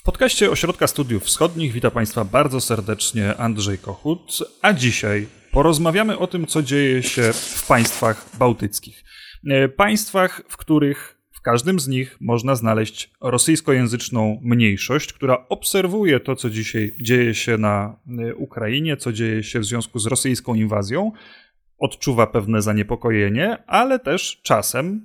W podcaście Ośrodka Studiów Wschodnich witam Państwa bardzo serdecznie Andrzej Kochut, a dzisiaj porozmawiamy o tym, co dzieje się w państwach bałtyckich. E, państwach, w których w każdym z nich można znaleźć rosyjskojęzyczną mniejszość, która obserwuje to, co dzisiaj dzieje się na e, Ukrainie, co dzieje się w związku z rosyjską inwazją, odczuwa pewne zaniepokojenie, ale też czasem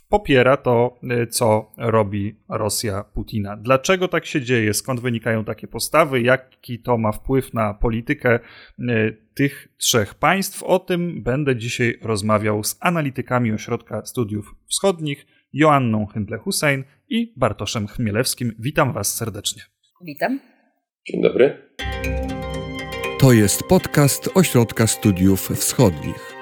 popiera to, y, co robi Rosja Putina. Dlaczego tak się dzieje? Skąd wynikają takie postawy? Jaki to ma wpływ na politykę y, tych trzech państw? O tym będę dzisiaj rozmawiał z analitykami Ośrodka Studiów Wschodnich, Joanną Hindle-Hussein i Bartoszem Chmielewskim. Witam Was serdecznie. Witam. Dzień dobry. To jest podcast Ośrodka Studiów Wschodnich.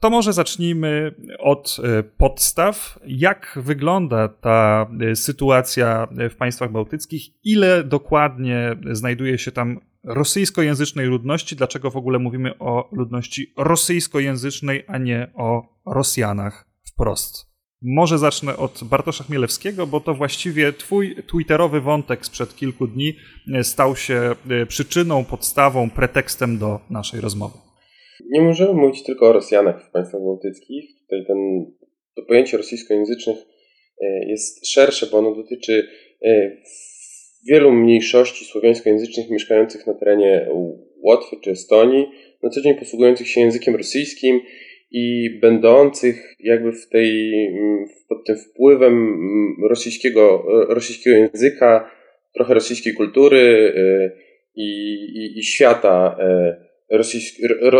To może zacznijmy od e, podstaw. Jak wygląda ta e, sytuacja w państwach bałtyckich? Ile dokładnie znajduje się tam rosyjskojęzycznej ludności? Dlaczego w ogóle mówimy o ludności rosyjskojęzycznej, a nie o Rosjanach wprost? Może zacznę od Bartosza Chmielewskiego, bo to właściwie twój twitterowy wątek sprzed kilku dni e, stał się przyczyną, podstawą, pretekstem do naszej rozmowy. Nie możemy mówić tylko o Rosjanach w państwach bałtyckich. Tutaj ten, to pojęcie rosyjskojęzycznych e, jest szersze, bo ono dotyczy e, wielu mniejszości słowiańskojęzycznych mieszkających na terenie Łotwy czy Estonii, na co dzień posługujących się językiem rosyjskim i będących jakby w tej, pod tym wpływem rosyjskiego, rosyjskiego języka, trochę rosyjskiej kultury e, i, i, i świata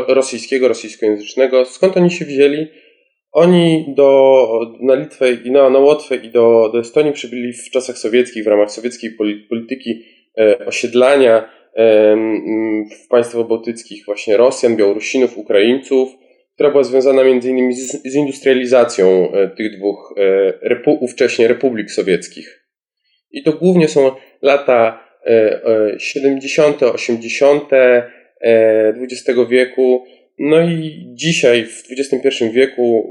rosyjskiego, rosyjskojęzycznego. Skąd oni się wzięli? Oni do, na Litwę i na, na Łotwę i do, do Estonii przybyli w czasach sowieckich w ramach sowieckiej polityki e, osiedlania e, w państwach bałtyckich właśnie Rosjan, Białorusinów, Ukraińców, która była związana innymi z, z industrializacją e, tych dwóch e, repu, ówcześnie republik sowieckich. I to głównie są lata 70., e, 80., XX e, wieku. No i dzisiaj, w XXI wieku,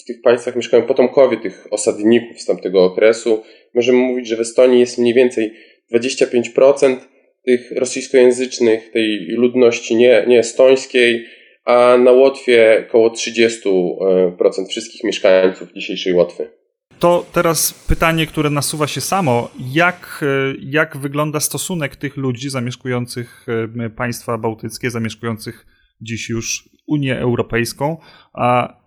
w tych państwach mieszkają potomkowie tych osadników z tamtego okresu. Możemy mówić, że w Estonii jest mniej więcej 25% tych rosyjskojęzycznych, tej ludności nie, nie estońskiej, a na Łotwie około 30% wszystkich mieszkańców dzisiejszej Łotwy. To teraz pytanie, które nasuwa się samo. Jak, e, jak wygląda stosunek tych ludzi zamieszkujących e, państwa bałtyckie, zamieszkujących dziś już Unię Europejską,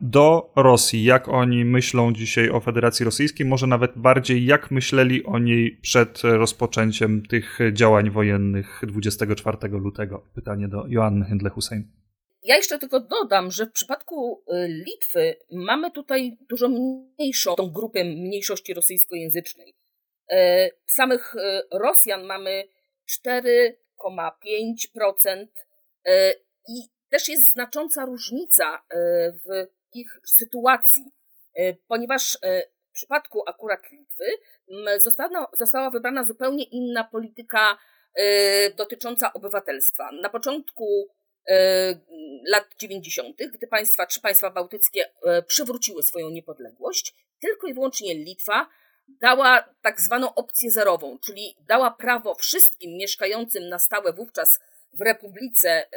do Rosji? Jak oni myślą dzisiaj o Federacji Rosyjskiej? Może nawet bardziej, jak myśleli o niej przed rozpoczęciem tych działań wojennych 24 lutego? Pytanie do Joanny Hindle-Hussein. Ja jeszcze tylko dodam, że w przypadku y, Litwy mamy tutaj dużo mniejszą tą grupę mniejszości rosyjskojęzycznej. E, samych y, Rosjan mamy 4,5% e, i też jest znacząca różnica w ich sytuacji, ponieważ w przypadku akurat Litwy została, została wybrana zupełnie inna polityka dotycząca obywatelstwa. Na początku lat 90., gdy państwa, trzy państwa bałtyckie e, przywróciły swoją niepodległość, tylko i wyłącznie Litwa dała tak zwaną opcję zerową, czyli dała prawo wszystkim mieszkającym na stałe wówczas w Republice e,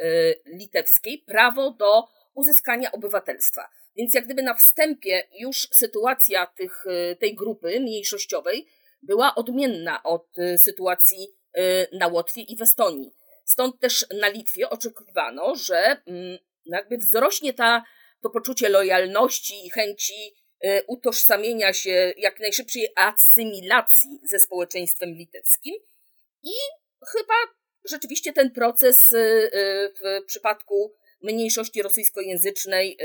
Litewskiej prawo do uzyskania obywatelstwa. Więc jak gdyby na wstępie już sytuacja tych, tej grupy mniejszościowej była odmienna od sytuacji na Łotwie i w Estonii. Stąd też na Litwie oczekiwano, że mm, jakby wzrośnie ta, to poczucie lojalności i chęci y, utożsamienia się, jak najszybszej asymilacji ze społeczeństwem litewskim. I chyba rzeczywiście ten proces y, y, w przypadku mniejszości rosyjskojęzycznej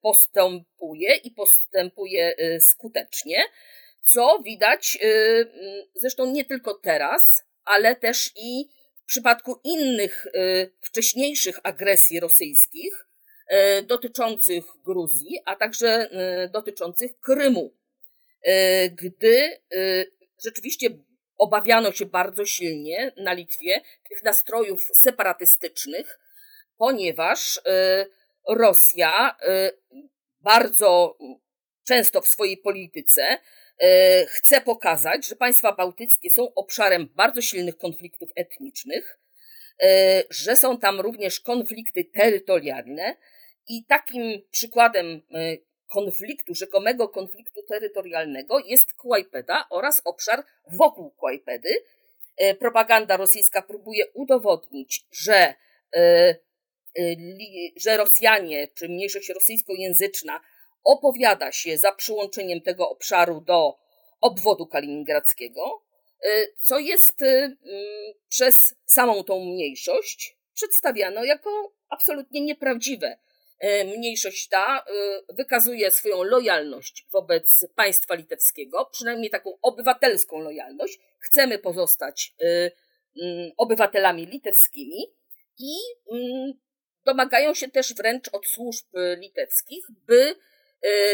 postępuje i postępuje skutecznie, co widać zresztą nie tylko teraz, ale też i w przypadku innych y, wcześniejszych agresji rosyjskich y, dotyczących Gruzji, a także y, dotyczących Krymu, gdy rzeczywiście obawiano się bardzo silnie na Litwie tych nastrojów separatystycznych, ponieważ Rosja bardzo często w swojej polityce chce pokazać, że państwa bałtyckie są obszarem bardzo silnych konfliktów etnicznych, że są tam również konflikty terytorialne i takim przykładem konfliktu, rzekomego konfliktu terytorialnego jest Kłajpeda oraz obszar wokół Kłajpedy. E, propaganda rosyjska próbuje udowodnić, że, e, e, że Rosjanie, czy mniejszość rosyjskojęzyczna opowiada się za przyłączeniem tego obszaru do obwodu kaliningradzkiego, co jest przez samą tą mniejszość przedstawiano jako absolutnie nieprawdziwe E, mniejszość ta wykazuje swoją lojalność wobec państwa litewskiego, przynajmniej taką obywatelską lojalność. Chcemy pozostać mm, obywatelami litewskimi i mm, domagają się też wręcz od służb litewskich, by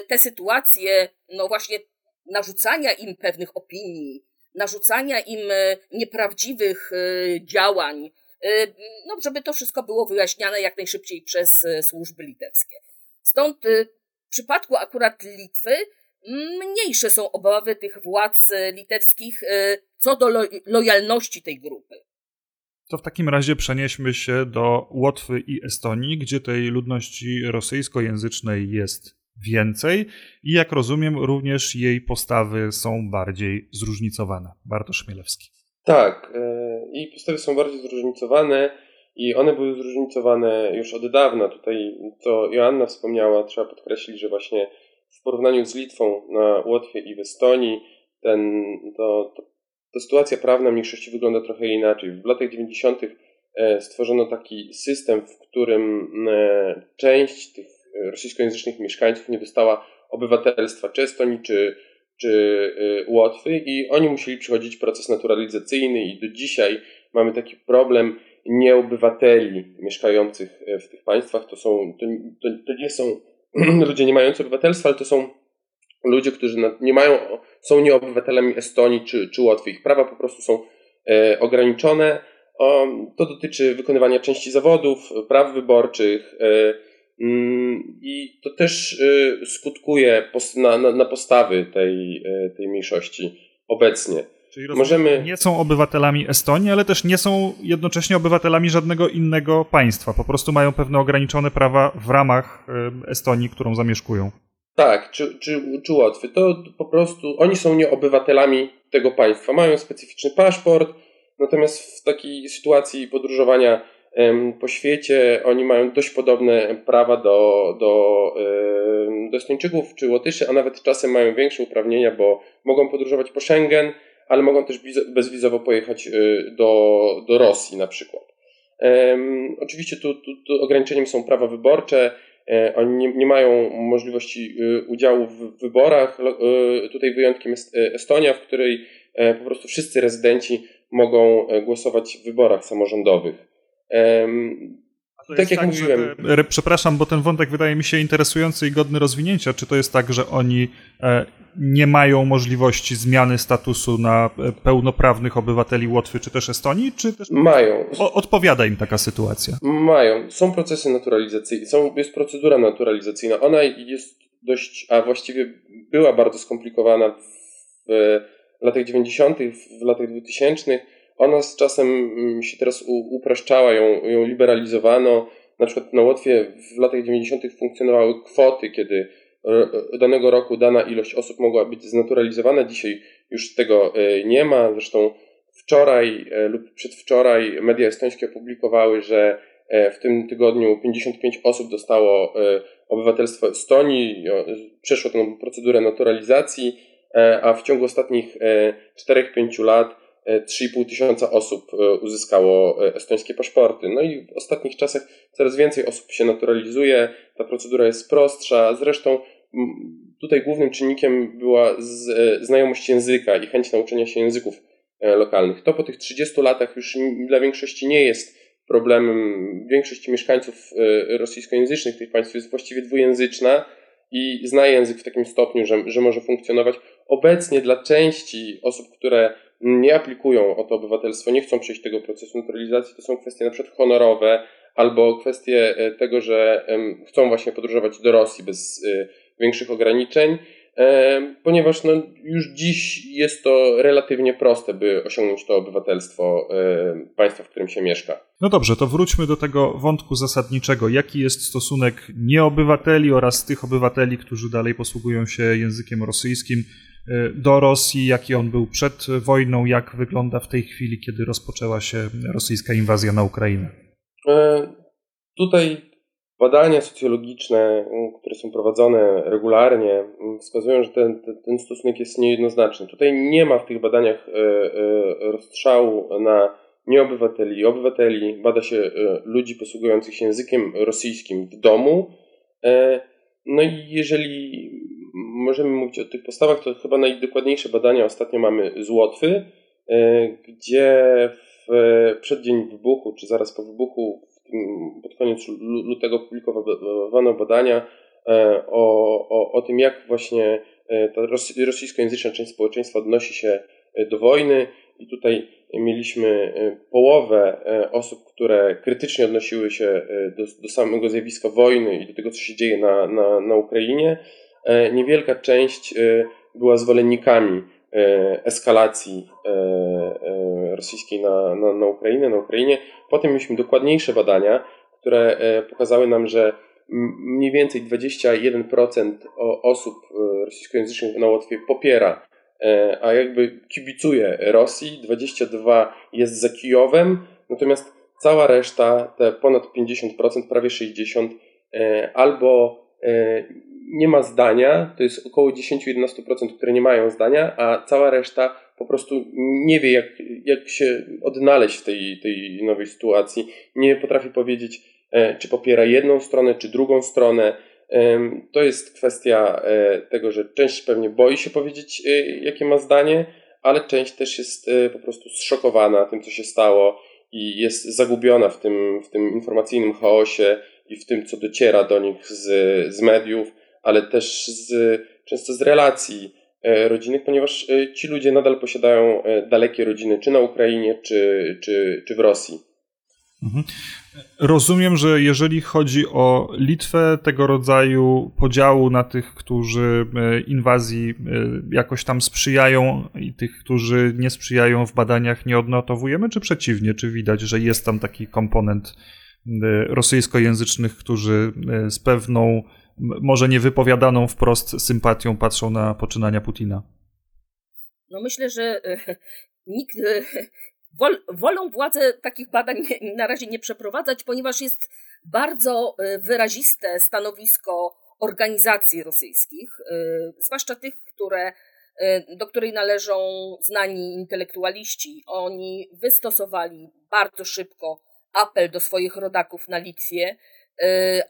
te sytuacje, no właśnie narzucania im pewnych opinii, narzucania im nieprawdziwych działań, Y, no, żeby to wszystko było wyjaśniane jak najszybciej przez służby litewskie. Stąd w przypadku akurat Litwy mniejsze są obawy tych władz litewskich co do lojalności tej grupy. To w takim razie przenieśmy się do Łotwy i Estonii, gdzie tej ludności rosyjskojęzycznej jest więcej i jak rozumiem, również jej postawy są bardziej zróżnicowane. Bartosz Mielewski. Tak, e, i postawy są bardziej zróżnicowane i one były zróżnicowane już od dawna. Tutaj to Joanna wspomniała, trzeba podkreślić, że właśnie w porównaniu z Litwą na Łotwie i w Estonii ten, to, to, to sytuacja prawna mniejszości wygląda trochę inaczej. W latach 90. E, stworzono taki system, w którym e, część tych rosyjskojęzycznych mieszkańców nie dostała obywatelstwa czy Estonii, czy czy y, Łotwy i oni musieli przechodzić proces naturalizacyjny i do dzisiaj mamy taki problem nieobywateli mieszkających e, w tych państwach. To, są, to, to, to nie są ludzie nie mający obywatelstwa, ale to są ludzie, którzy nie mają, są nieobywatelami Estonii czy, czy Łotwy. Ich prawa po prostu są e, ograniczone. O, to dotyczy wykonywania części zawodów, praw wyborczych, e, I to też y, skutkuje na, na, na postawy tej, y, tej mniejszości obecnie. Czyli Możemy... nie są obywatelami Estonii, ale też nie są jednocześnie obywatelami żadnego innego państwa. Po prostu mają pewne ograniczone prawa w ramach y, Estonii, którą zamieszkują. Tak, czy, czy, czy Łotwy. To po prostu oni są nie obywatelami tego państwa. Mają specyficzny paszport, natomiast w takiej sytuacji podróżowania po świecie oni mają dość podobne prawa do, do, do Estończyków czy Łotyszy, a nawet czasem mają większe uprawnienia, bo mogą podróżować po Schengen, ale mogą też bezwizowo pojechać y, do, do Rosji na przykład. Oczywiście tu, tu, tu, ograniczeniem są prawa wyborcze, e, oni nie, nie, mają możliwości y, udziału w wyborach. Y, tutaj wyjątkiem jest e, Estonia, w której e, po prostu wszyscy rezydenci mogą głosować w wyborach samorządowych. Tak jak tak, mówiłem. Te, przepraszam, bo ten wątek wydaje mi się interesujący i godny rozwinięcia. Czy to jest tak, że oni e, nie mają możliwości zmiany statusu na e, pełnoprawnych obywateli Łotwy czy też Estonii? Czy też... Mają. O, odpowiada im taka sytuacja? Mają. Są procesy naturalizacyjne, są, jest procedura naturalizacyjna. Ona jest dość, a właściwie była bardzo skomplikowana w, w latach 90., w latach 2000 ona z czasem mm, się teraz upraszczała, ją, ją liberalizowano. Na przykład na Łotwie w latach 90. funkcjonowały kwoty, kiedy danego roku dana ilość osób mogła być znaturalizowana. Dzisiaj już tego e, nie ma. Zresztą wczoraj e, lub przedwczoraj media estońskie opublikowały, że e, w tym tygodniu 55 osób dostało obywatelstwo Estonii, przeszło tę procedurę naturalizacji, a w ciągu ostatnich 4-5 lat 3,5 tysiąca osób e, uzyskało e, estońskie paszporty. No i w ostatnich czasach coraz więcej osób się naturalizuje, ta procedura jest prostsza. Zresztą tutaj głównym czynnikiem była e, znajomość języka i chęć nauczenia się języków lokalnych. To po tych 30 latach już dla większości nie jest problemem. Większość mieszkańców rosyjskojęzycznych tych państw jest właściwie dwujęzyczna i zna język w takim stopniu, że, że może funkcjonować. Obecnie dla części osób, które nie aplikują o to obywatelstwo, nie chcą przejść tego procesu naturalizacji, to są kwestie na przykład honorowe, albo kwestie tego, że chcą właśnie podróżować do Rosji bez większych ograniczeń, ponieważ no, już dziś jest to relatywnie proste, by osiągnąć to obywatelstwo państwa, w którym się mieszka. No dobrze, to wróćmy do tego wątku zasadniczego. Jaki jest stosunek nieobywateli oraz tych obywateli, którzy dalej posługują się językiem rosyjskim e, do Rosji, jaki on był przed wojną, jak wygląda w tej chwili, kiedy rozpoczęła się rosyjska inwazja na Ukrainę? E, tutaj Badania socjologiczne, które są prowadzone regularnie, wskazują, że ten, ten stosunek jest niejednoznaczny. Tutaj nie ma w tych badaniach e, e, rozstrzału na nieobywateli i obywateli. Bada się ludzi posługujących się językiem rosyjskim w domu. No i jeżeli możemy mówić o tych postawach, to chyba najdokładniejsze badania ostatnio mamy z Łotwy, gdzie w przeddzień wybuchu, czy zaraz po wybuchu pod koniec lutego publikowano badania e, o, o, o tym, jak właśnie e, ta rosyjskojęzyczna część społeczeństwa odnosi się e, do wojny. I tutaj mieliśmy połowę osób, które krytycznie odnosiły się do, do samego zjawiska wojny i do tego, co się dzieje na, na, na Ukrainie. Niewielka część była zwolennikami eskalacji rosyjskiej na, na, na Ukrainę, na Ukrainie. Potem mieliśmy dokładniejsze badania, które e, pokazały nam, że mniej więcej 21% osób e, rosyjskojęzycznych na Łotwie popiera, e, a jakby kibicuje Rosji, 22% jest za Kijowem, natomiast cała reszta, te ponad 50%, prawie 60%, albo nie ma zdania, to jest około 10-11%, które nie mają zdania, a cała reszta po prostu nie wie, jak, jak się odnaleźć w tej, tej nowej sytuacji. Nie potrafi powiedzieć, e, czy popiera jedną stronę, czy drugą stronę. To jest kwestia e, tego, że część pewnie boi się powiedzieć, e, jakie ma zdanie, ale część też jest po prostu zszokowana tym, co się stało i jest zagubiona w tym, w tym informacyjnym chaosie i w tym, co dociera do nich z, z mediów, ale też z, często z relacji E, rodzinnych, ponieważ e, ci ludzie nadal posiadają e, dalekie rodziny, czy na Ukrainie, czy, czy, czy w Rosji. Mhm. Rozumiem, że jeżeli chodzi o Litwę, tego rodzaju podziału na tych, którzy inwazji jakoś tam sprzyjają i tych, którzy nie sprzyjają w badaniach nie odnotowujemy, czy przeciwnie? Czy widać, że jest tam taki komponent rosyjskojęzycznych, którzy z pewną może niewypowiadaną wprost sympatią patrzą na poczynania Putina? No myślę, że e, nikt e, wol, wolą władze takich badań na razie nie przeprowadzać, ponieważ jest bardzo e, wyraziste stanowisko organizacji rosyjskich, zwłaszcza tych, które, do której należą znani intelektualiści. Oni wystosowali bardzo szybko apel do swoich rodaków na Litwie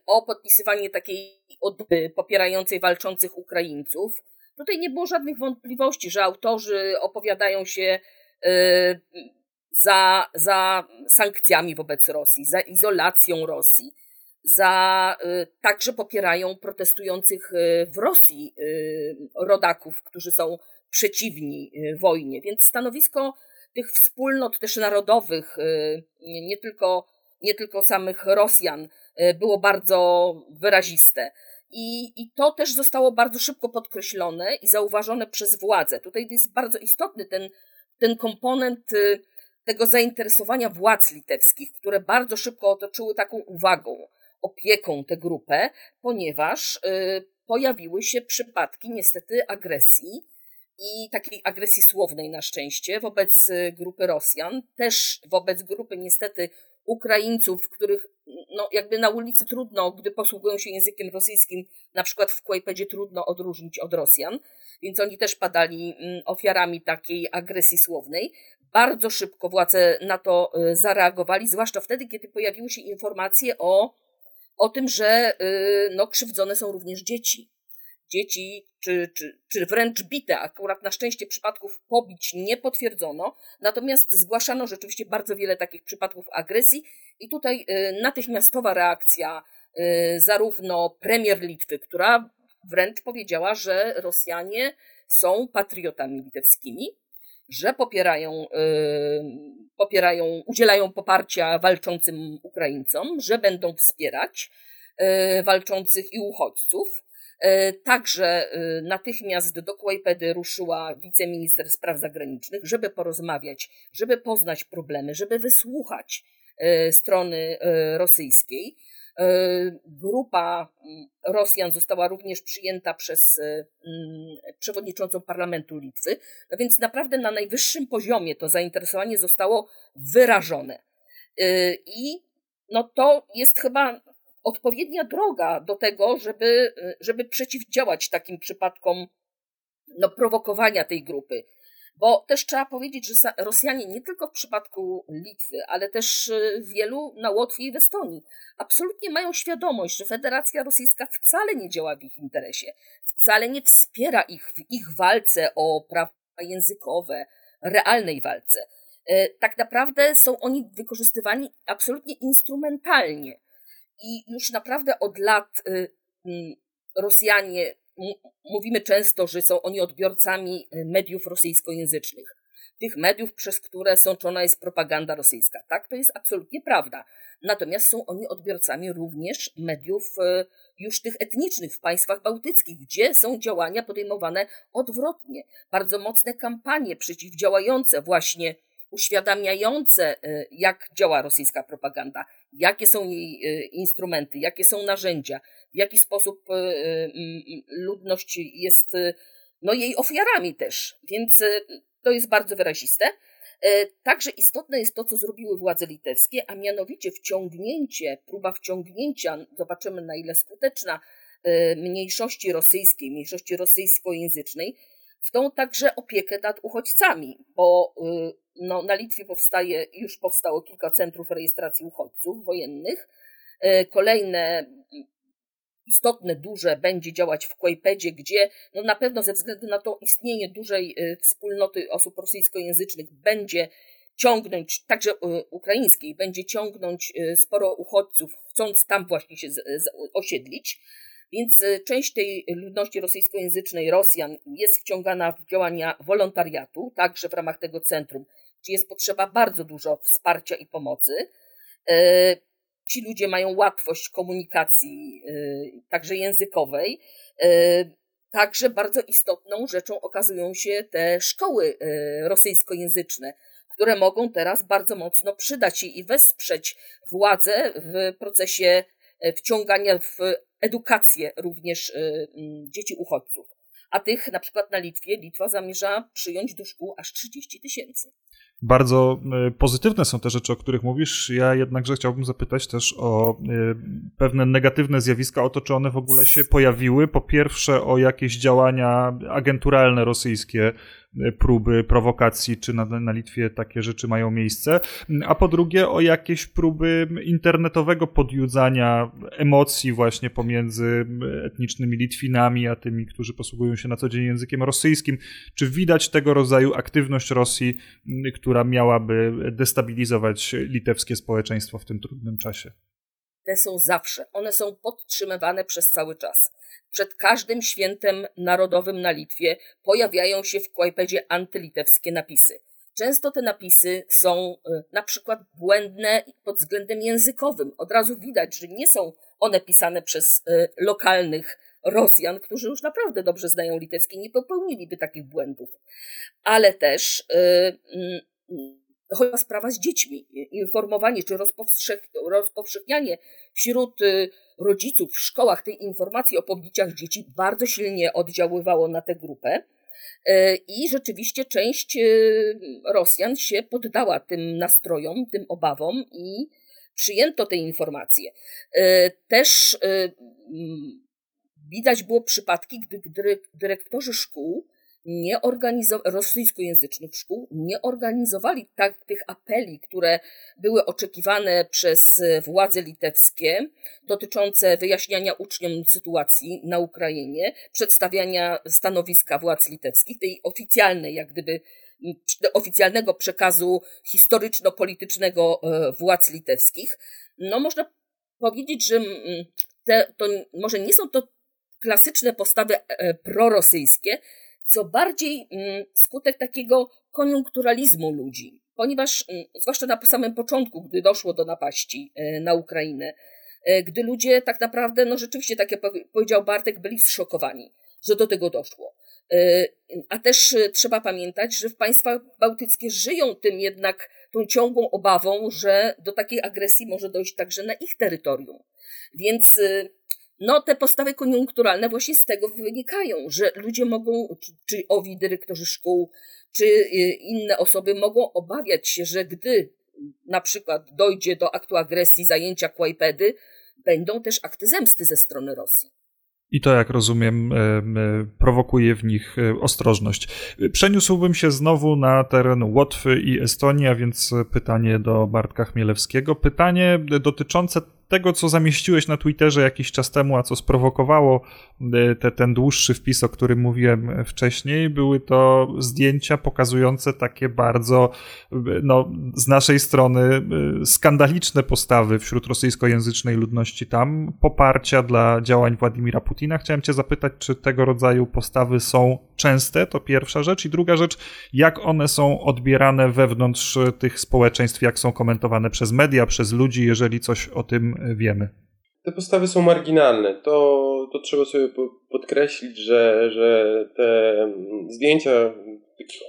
o podpisywanie takiej odby popierającej walczących Ukraińców. Tutaj nie było żadnych wątpliwości, że autorzy opowiadają się y, za, za sankcjami wobec Rosji, za izolacją Rosji, za y, także popierają protestujących y, w Rosji rodaków, którzy są przeciwni wojnie. Więc stanowisko tych wspólnot też narodowych, nie tylko, nie tylko samych Rosjan, było bardzo wyraziste. I, I to też zostało bardzo szybko podkreślone i zauważone przez władze. Tutaj jest bardzo istotny ten, ten komponent y, tego zainteresowania władz litewskich, które bardzo szybko otoczyły taką uwagą, opieką tę grupę, ponieważ y, pojawiły się przypadki niestety agresji i takiej agresji słownej na szczęście wobec y, grupy Rosjan, też wobec grupy niestety Ukraińców, których no, jakby na ulicy trudno, gdy posługują się językiem rosyjskim, na przykład w Kłajpedzie trudno odróżnić od Rosjan, więc oni też padali mm, ofiarami takiej agresji słownej. Bardzo szybko władze na to y, zareagowali, zwłaszcza wtedy, kiedy pojawiły się informacje o, o tym, że y, no, krzywdzone są również dzieci dzieci, czy, czy, czy wręcz bite. Akurat na szczęście przypadków pobić nie potwierdzono, natomiast zgłaszano rzeczywiście bardzo wiele takich przypadków agresji i tutaj y, natychmiastowa reakcja y, zarówno premier Litwy, która wręcz powiedziała, że Rosjanie są patriotami litewskimi, że popierają, popierają, udzielają poparcia walczącym Ukraińcom, że będą wspierać walczących i uchodźców. Także natychmiast do Kłajpedy ruszyła wiceminister spraw zagranicznych, żeby porozmawiać, żeby poznać problemy, żeby wysłuchać strony rosyjskiej. E, grupa Rosjan została również przyjęta przez e, przewodniczącą parlamentu Litwy, no więc naprawdę na najwyższym poziomie to zainteresowanie zostało wyrażone. E, I no to jest chyba odpowiednia droga do tego, żeby, żeby przeciwdziałać takim przypadkom no, prowokowania tej grupy. Bo też trzeba powiedzieć, że Rosjanie nie tylko w przypadku Litwy, ale też wielu na Łotwie i w Estonii absolutnie mają świadomość, że Federacja Rosyjska wcale nie działa w ich interesie, wcale nie wspiera ich w ich walce o prawa językowe, realnej walce. E, tak naprawdę są oni wykorzystywani absolutnie instrumentalnie. I już naprawdę od lat y, Rosjanie, mówimy często, że są oni odbiorcami y, mediów rosyjskojęzycznych. Tych mediów, przez które sączona jest propaganda rosyjska. Tak, to jest absolutnie prawda. Natomiast są oni odbiorcami również mediów e, już tych etnicznych w państwach bałtyckich, gdzie są działania podejmowane odwrotnie. Bardzo mocne kampanie przeciwdziałające właśnie uświadamiające, jak działa rosyjska propaganda, jakie są jej e, instrumenty, jakie są narzędzia, w jaki sposób ludność jest no, jej ofiarami też. Więc to jest bardzo wyraziste. E, także istotne jest to, co zrobiły władze litewskie, a mianowicie wciągnięcie, próba wciągnięcia, zobaczymy na ile skuteczna, e, mniejszości rosyjskiej, mniejszości rosyjskojęzycznej, w tą także opiekę nad uchodźcami, bo no, na Litwie powstaje, już powstało kilka centrów rejestracji uchodźców wojennych. Kolejne istotne, duże będzie działać w Kłajpedzie, gdzie no na pewno ze względu na to istnienie dużej y, wspólnoty osób rosyjskojęzycznych będzie ciągnąć, także y, ukraińskiej, będzie ciągnąć sporo uchodźców, chcąc tam właśnie się osiedlić. Więc część tej ludności rosyjskojęzycznej, Rosjan, jest wciągana w działania wolontariatu, także w ramach tego centrum, gdzie jest potrzeba bardzo dużo wsparcia i pomocy ci ludzie mają łatwość komunikacji, y, także językowej. Y, także bardzo istotną rzeczą okazują się te szkoły rosyjskojęzyczne, które mogą teraz bardzo mocno przydać się i wesprzeć władzę w procesie wciągania w edukację również dzieci uchodźców. A tych na przykład na Litwie, Litwa zamierza przyjąć do szkół aż 30 tysięcy. Bardzo e, pozytywne są te rzeczy, o których mówisz. Ja jednakże chciałbym zapytać też o e, pewne negatywne zjawiska, o to, czy one w ogóle się pojawiły. Po pierwsze, o jakieś działania agenturalne rosyjskie, próby prowokacji, czy na, na Litwie takie rzeczy mają miejsce, a po drugie o jakieś próby internetowego podjudzania emocji właśnie pomiędzy etnicznymi Litwinami, a tymi, którzy posługują się na co dzień językiem rosyjskim. Czy widać tego rodzaju aktywność Rosji, która miałaby destabilizować litewskie społeczeństwo w tym trudnym czasie? Te są zawsze. One są podtrzymywane przez cały czas. Przed każdym świętem narodowym na Litwie pojawiają się w Kłajpedzie antylitewskie napisy. Często te napisy są e, na przykład błędne pod względem językowym. Od razu widać, że nie są one pisane przez e, lokalnych Rosjan, którzy już naprawdę dobrze znają litewski, nie popełniliby takich błędów. Ale też chodzi sprawa z dziećmi. Informowanie czy rozpowszechnianie wśród rodziców w szkołach tej informacji o pobiciach dzieci bardzo silnie oddziaływało na tę grupę. E, I rzeczywiście część e, Rosjan się poddała tym nastrojom, tym obawom i przyjęto te informacje. E, też widać było przypadki, gdy dyrektorzy szkół nie organizowali, rosyjskojęzycznych szkół nie organizowali tak tych apeli, które były oczekiwane przez władze litewskie, dotyczące wyjaśniania uczniom sytuacji na Ukrainie, przedstawiania stanowiska władz litewskich, tej oficjalnej, jak gdyby oficjalnego przekazu historyczno-politycznego e, władz litewskich. No, można powiedzieć, że te, to może nie są to klasyczne postawy e, prorosyjskie, co bardziej mm, skutek takiego koniunkturalizmu ludzi, ponieważ mm, zwłaszcza na samym początku, gdy doszło do napaści na Ukrainę, gdy ludzie tak naprawdę, no rzeczywiście, tak jak powiedział Bartek, byli zszokowani, że do tego doszło. A też trzeba pamiętać, że w państwach bałtyckie żyją tym jednak tą ciągłą obawą, że do takiej agresji może dojść także na ich terytorium. Więc no, te postawy koniunkturalne właśnie z tego wynikają, że ludzie mogą, czy, czy owi dyrektorzy szkół, czy y, inne osoby mogą obawiać się, że gdy na przykład dojdzie do aktu agresji, zajęcia Kłajpedy, będą też akty zemsty ze strony Rosji. I to, jak rozumiem, prowokuje w nich e, ostrożność. Przeniósłbym się znowu na teren Łotwy i Estonii, a więc pytanie do Bartka Chmielewskiego. Pytanie dotyczące tego, co zamieściłeś na Twitterze jakiś czas temu, a co sprowokowało e, te, ten dłuższy wpis, o którym mówiłem wcześniej, były to zdjęcia pokazujące takie bardzo, e, no, z naszej strony, e, skandaliczne postawy wśród rosyjskojęzycznej ludności tam, poparcia dla działań Władimira Putina. Chciałem Cię zapytać, czy tego rodzaju postawy są częste, to pierwsza rzecz. I druga rzecz, jak one są odbierane wewnątrz tych społeczeństw, jak są komentowane przez media, przez ludzi, jeżeli coś o tym wiemy. Te postawy są marginalne. To, to trzeba sobie podkreślić, że, że te zdjęcia takich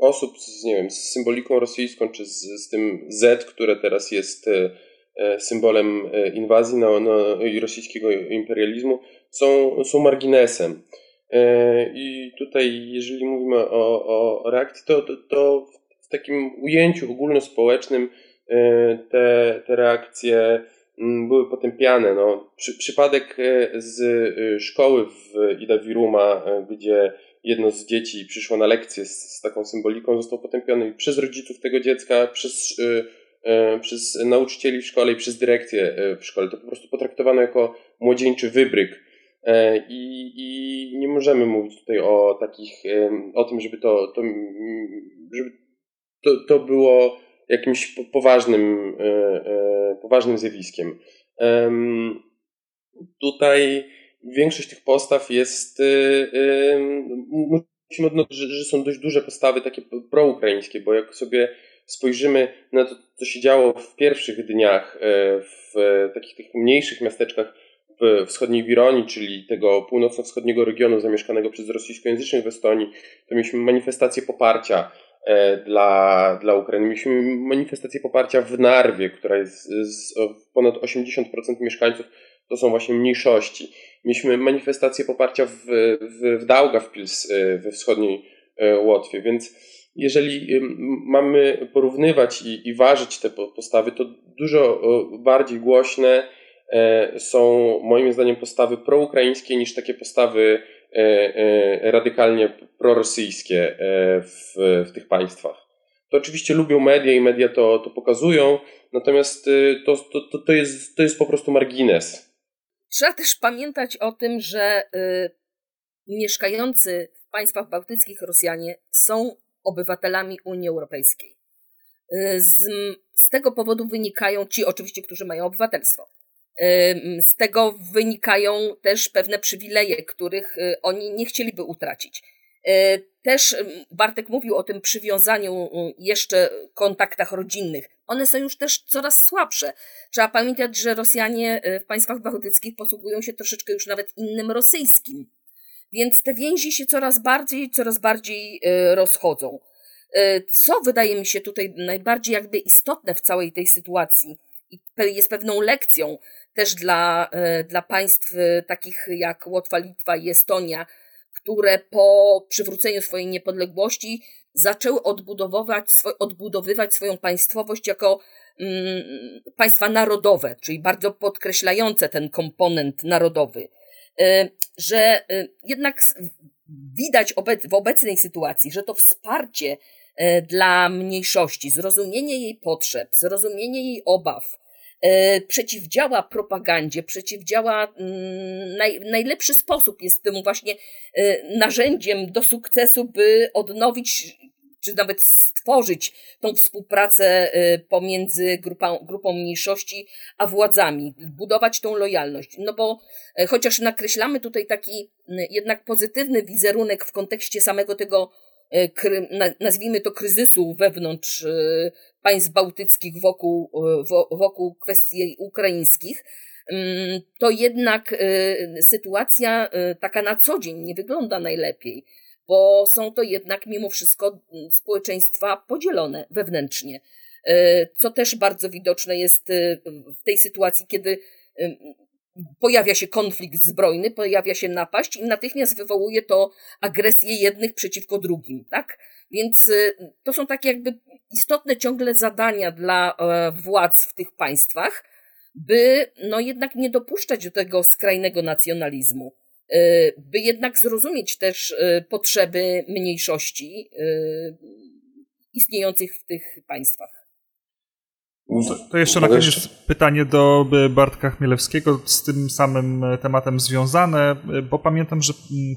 osób z, nie wiem, z symboliką rosyjską, czy z, z tym Z, które teraz jest e, symbolem e, inwazji na, na, rosyjskiego imperializmu, są, są marginesem. E, I tutaj, jeżeli mówimy o, o reakcji, to, to, to w takim ujęciu ogólnospołecznym te, te reakcje Mm, były potępiane. No, przy, przypadek e, z e, szkoły w Ida e, gdzie jedno z dzieci przyszło na lekcję z, z taką symboliką, został potępiony przez rodziców tego dziecka, przez, przez nauczycieli w szkole i przez dyrekcję w szkole. To po prostu potraktowano jako młodzieńczy wybryk. I, I nie możemy mówić tutaj o takich, o tym, żeby to, to żeby to, to było jakimś poważnym, e, e, poważnym zjawiskiem. Tutaj większość tych postaw jest, e, musimy odnotować, że są dość duże postawy takie proukraińskie, bo jak sobie spojrzymy na to, co się działo w pierwszych dniach w takich tych mniejszych miasteczkach w wschodniej Wironii, czyli tego północno-wschodniego regionu zamieszkanego przez rosyjskojęzycznych w Estonii, to mieliśmy manifestacje poparcia dla, dla Ukrainy. Mieliśmy manifestację poparcia w Narwie, która jest z ponad 80% mieszkańców to są właśnie mniejszości. Mieliśmy manifestację poparcia w, w, w Daugavpils e, we wschodniej e, Łotwie, więc jeżeli mamy porównywać i, i ważyć te postawy, to dużo bardziej głośne są moim zdaniem postawy proukraińskie niż takie postawy E, e, radykalnie prorosyjskie e, w, w tych państwach. To oczywiście lubią media i media to, to pokazują, natomiast to, to, to, jest, to jest po prostu margines. Trzeba też pamiętać o tym, że y, mieszkający w państwach bałtyckich Rosjanie są obywatelami Unii Europejskiej. Z, z tego powodu wynikają ci oczywiście, którzy mają obywatelstwo. Z tego wynikają też pewne przywileje, których y, oni nie chcieliby utracić. Y, też Bartek mówił o tym przywiązaniu y, jeszcze kontaktach rodzinnych. One są już też coraz słabsze. Trzeba pamiętać, że Rosjanie w państwach bałtyckich posługują się troszeczkę już nawet innym rosyjskim. Więc te więzi się coraz bardziej, coraz bardziej rozchodzą. Co wydaje mi się tutaj najbardziej jakby istotne w całej tej sytuacji i jest pewną lekcją, też dla, e, dla państw e, takich jak Łotwa, Litwa i Estonia, które po przywróceniu swojej niepodległości zaczęły odbudowywać, odbudowywać swoją państwowość jako mm, państwa narodowe, czyli bardzo podkreślające ten komponent narodowy. E, że jednak widać w obecnej sytuacji, że to wsparcie dla mniejszości, zrozumienie jej potrzeb, zrozumienie jej obaw, przeciwdziała propagandzie, przeciwdziała mm, naj, najlepszy sposób jest tym właśnie e, narzędziem do sukcesu, by odnowić czy nawet stworzyć tą współpracę e, pomiędzy grupą, grupą mniejszości a władzami, budować tą lojalność. No bo chociaż nakreślamy tutaj taki jednak pozytywny wizerunek w kontekście samego tego nazwijmy to kryzysu wewnątrz państw bałtyckich wokół, wokół kwestii ukraińskich, mm, to jednak sytuacja taka na co dzień nie wygląda najlepiej, bo są to jednak mimo wszystko społeczeństwa podzielone wewnętrznie. Co też bardzo widoczne jest w tej sytuacji, kiedy pojawia się konflikt zbrojny, pojawia się napaść i natychmiast wywołuje to agresję jednych przeciwko drugim, tak? Więc y, to są takie jakby istotne ciągle zadania dla e, władz w tych państwach, by no jednak nie dopuszczać do tego skrajnego nacjonalizmu, y, by jednak zrozumieć też y, potrzeby mniejszości istniejących w tych państwach. To, to jeszcze na koniec pytanie do e, Bartka Chmielewskiego z tym samym e, tematem związane, e, bo pamiętam, że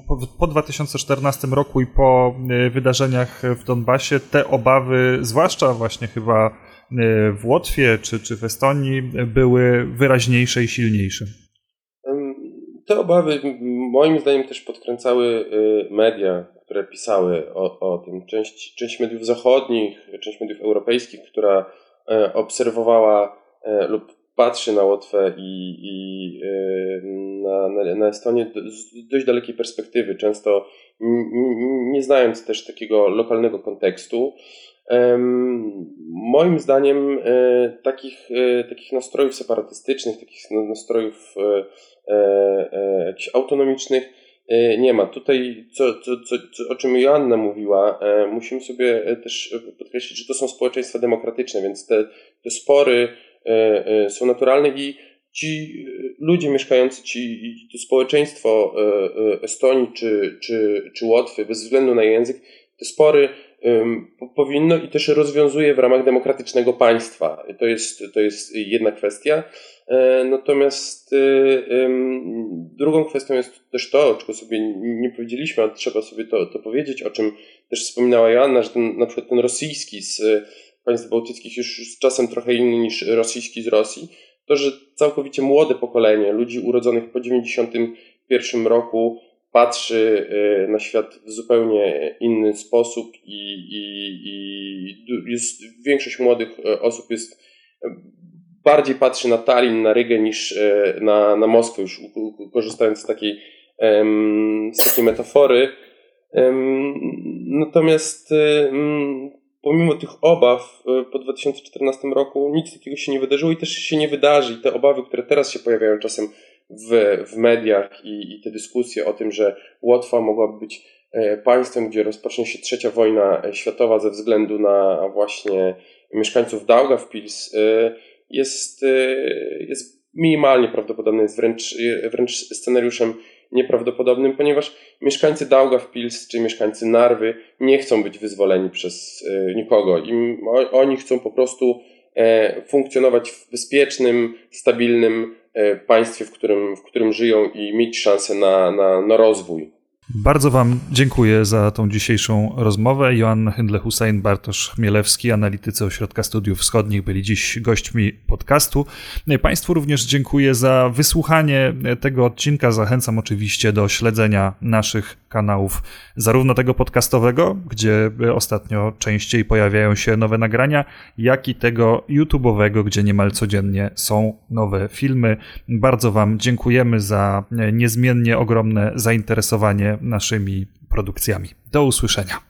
po, po 2014 roku i po wydarzeniach w Donbasie te obawy, zwłaszcza właśnie chyba w Łotwie czy, czy w Estonii, były wyraźniejsze i silniejsze. Te obawy moim zdaniem też podkręcały media, które pisały o, o tym. Część, część mediów zachodnich, część mediów europejskich, która obserwowała e, lub patrzy na Łotwę i, i e, na, na, na Estonię z dość dalekiej perspektywy, często nie znając też takiego lokalnego kontekstu. Moim zdaniem takich, takich nastrojów separatystycznych, takich nastrojów autonomicznych E, nie ma. Tutaj, co, co, co, o czym Joanna mówiła, e, musimy sobie e, też podkreślić, że to są społeczeństwa demokratyczne, więc te, te spory są naturalne i ci ludzie mieszkający, ci, to społeczeństwo Estonii czy, czy, czy Łotwy, bez względu na język, te spory powinno i też rozwiązuje w ramach demokratycznego państwa. To jest, to jest jedna kwestia. E, natomiast y, drugą kwestią jest też to, czego sobie nie powiedzieliśmy, a trzeba sobie to, to powiedzieć, o czym też wspominała Joanna, że ten, na przykład ten rosyjski z państw bałtyckich już z czasem trochę inny niż rosyjski z Rosji, to, że całkowicie młode pokolenie ludzi urodzonych po 91 roku patrzy y, na świat w zupełnie inny sposób i, i, i jest, większość młodych y, osób jest bardziej patrzy na Tallinn, na Rygę niż y, na, na Moskwę, już korzystając z takiej, z takiej metafory. Natomiast pomimo tych obaw po 2014 roku nic takiego się nie wydarzyło i też się nie wydarzy. I te obawy, które teraz się pojawiają czasem w, w mediach i, i te dyskusje o tym, że Łotwa mogłaby być e, państwem, gdzie rozpocznie się trzecia wojna e, światowa ze względu na właśnie mieszkańców Daugavpils, e, jest, jest minimalnie prawdopodobne, jest wręcz, wręcz scenariuszem nieprawdopodobnym, ponieważ mieszkańcy Daugavpils czy mieszkańcy Narwy nie chcą być wyzwoleni przez nikogo. Im, oni chcą po prostu funkcjonować w bezpiecznym, stabilnym państwie, w którym, w którym żyją i mieć szansę na, na, na rozwój. Bardzo Wam dziękuję za tą dzisiejszą rozmowę. Joanna Hindle-Hussein, Bartosz Chmielewski, analitycy Ośrodka Studiów Wschodnich byli dziś gośćmi podcastu. Państwu również dziękuję za wysłuchanie tego odcinka. Zachęcam oczywiście do śledzenia naszych kanałów, zarówno tego podcastowego, gdzie ostatnio częściej pojawiają się nowe nagrania, jak i tego YouTube'owego, gdzie niemal codziennie są nowe filmy. Bardzo Wam dziękujemy za niezmiennie ogromne zainteresowanie naszymi produkcjami. Do usłyszenia.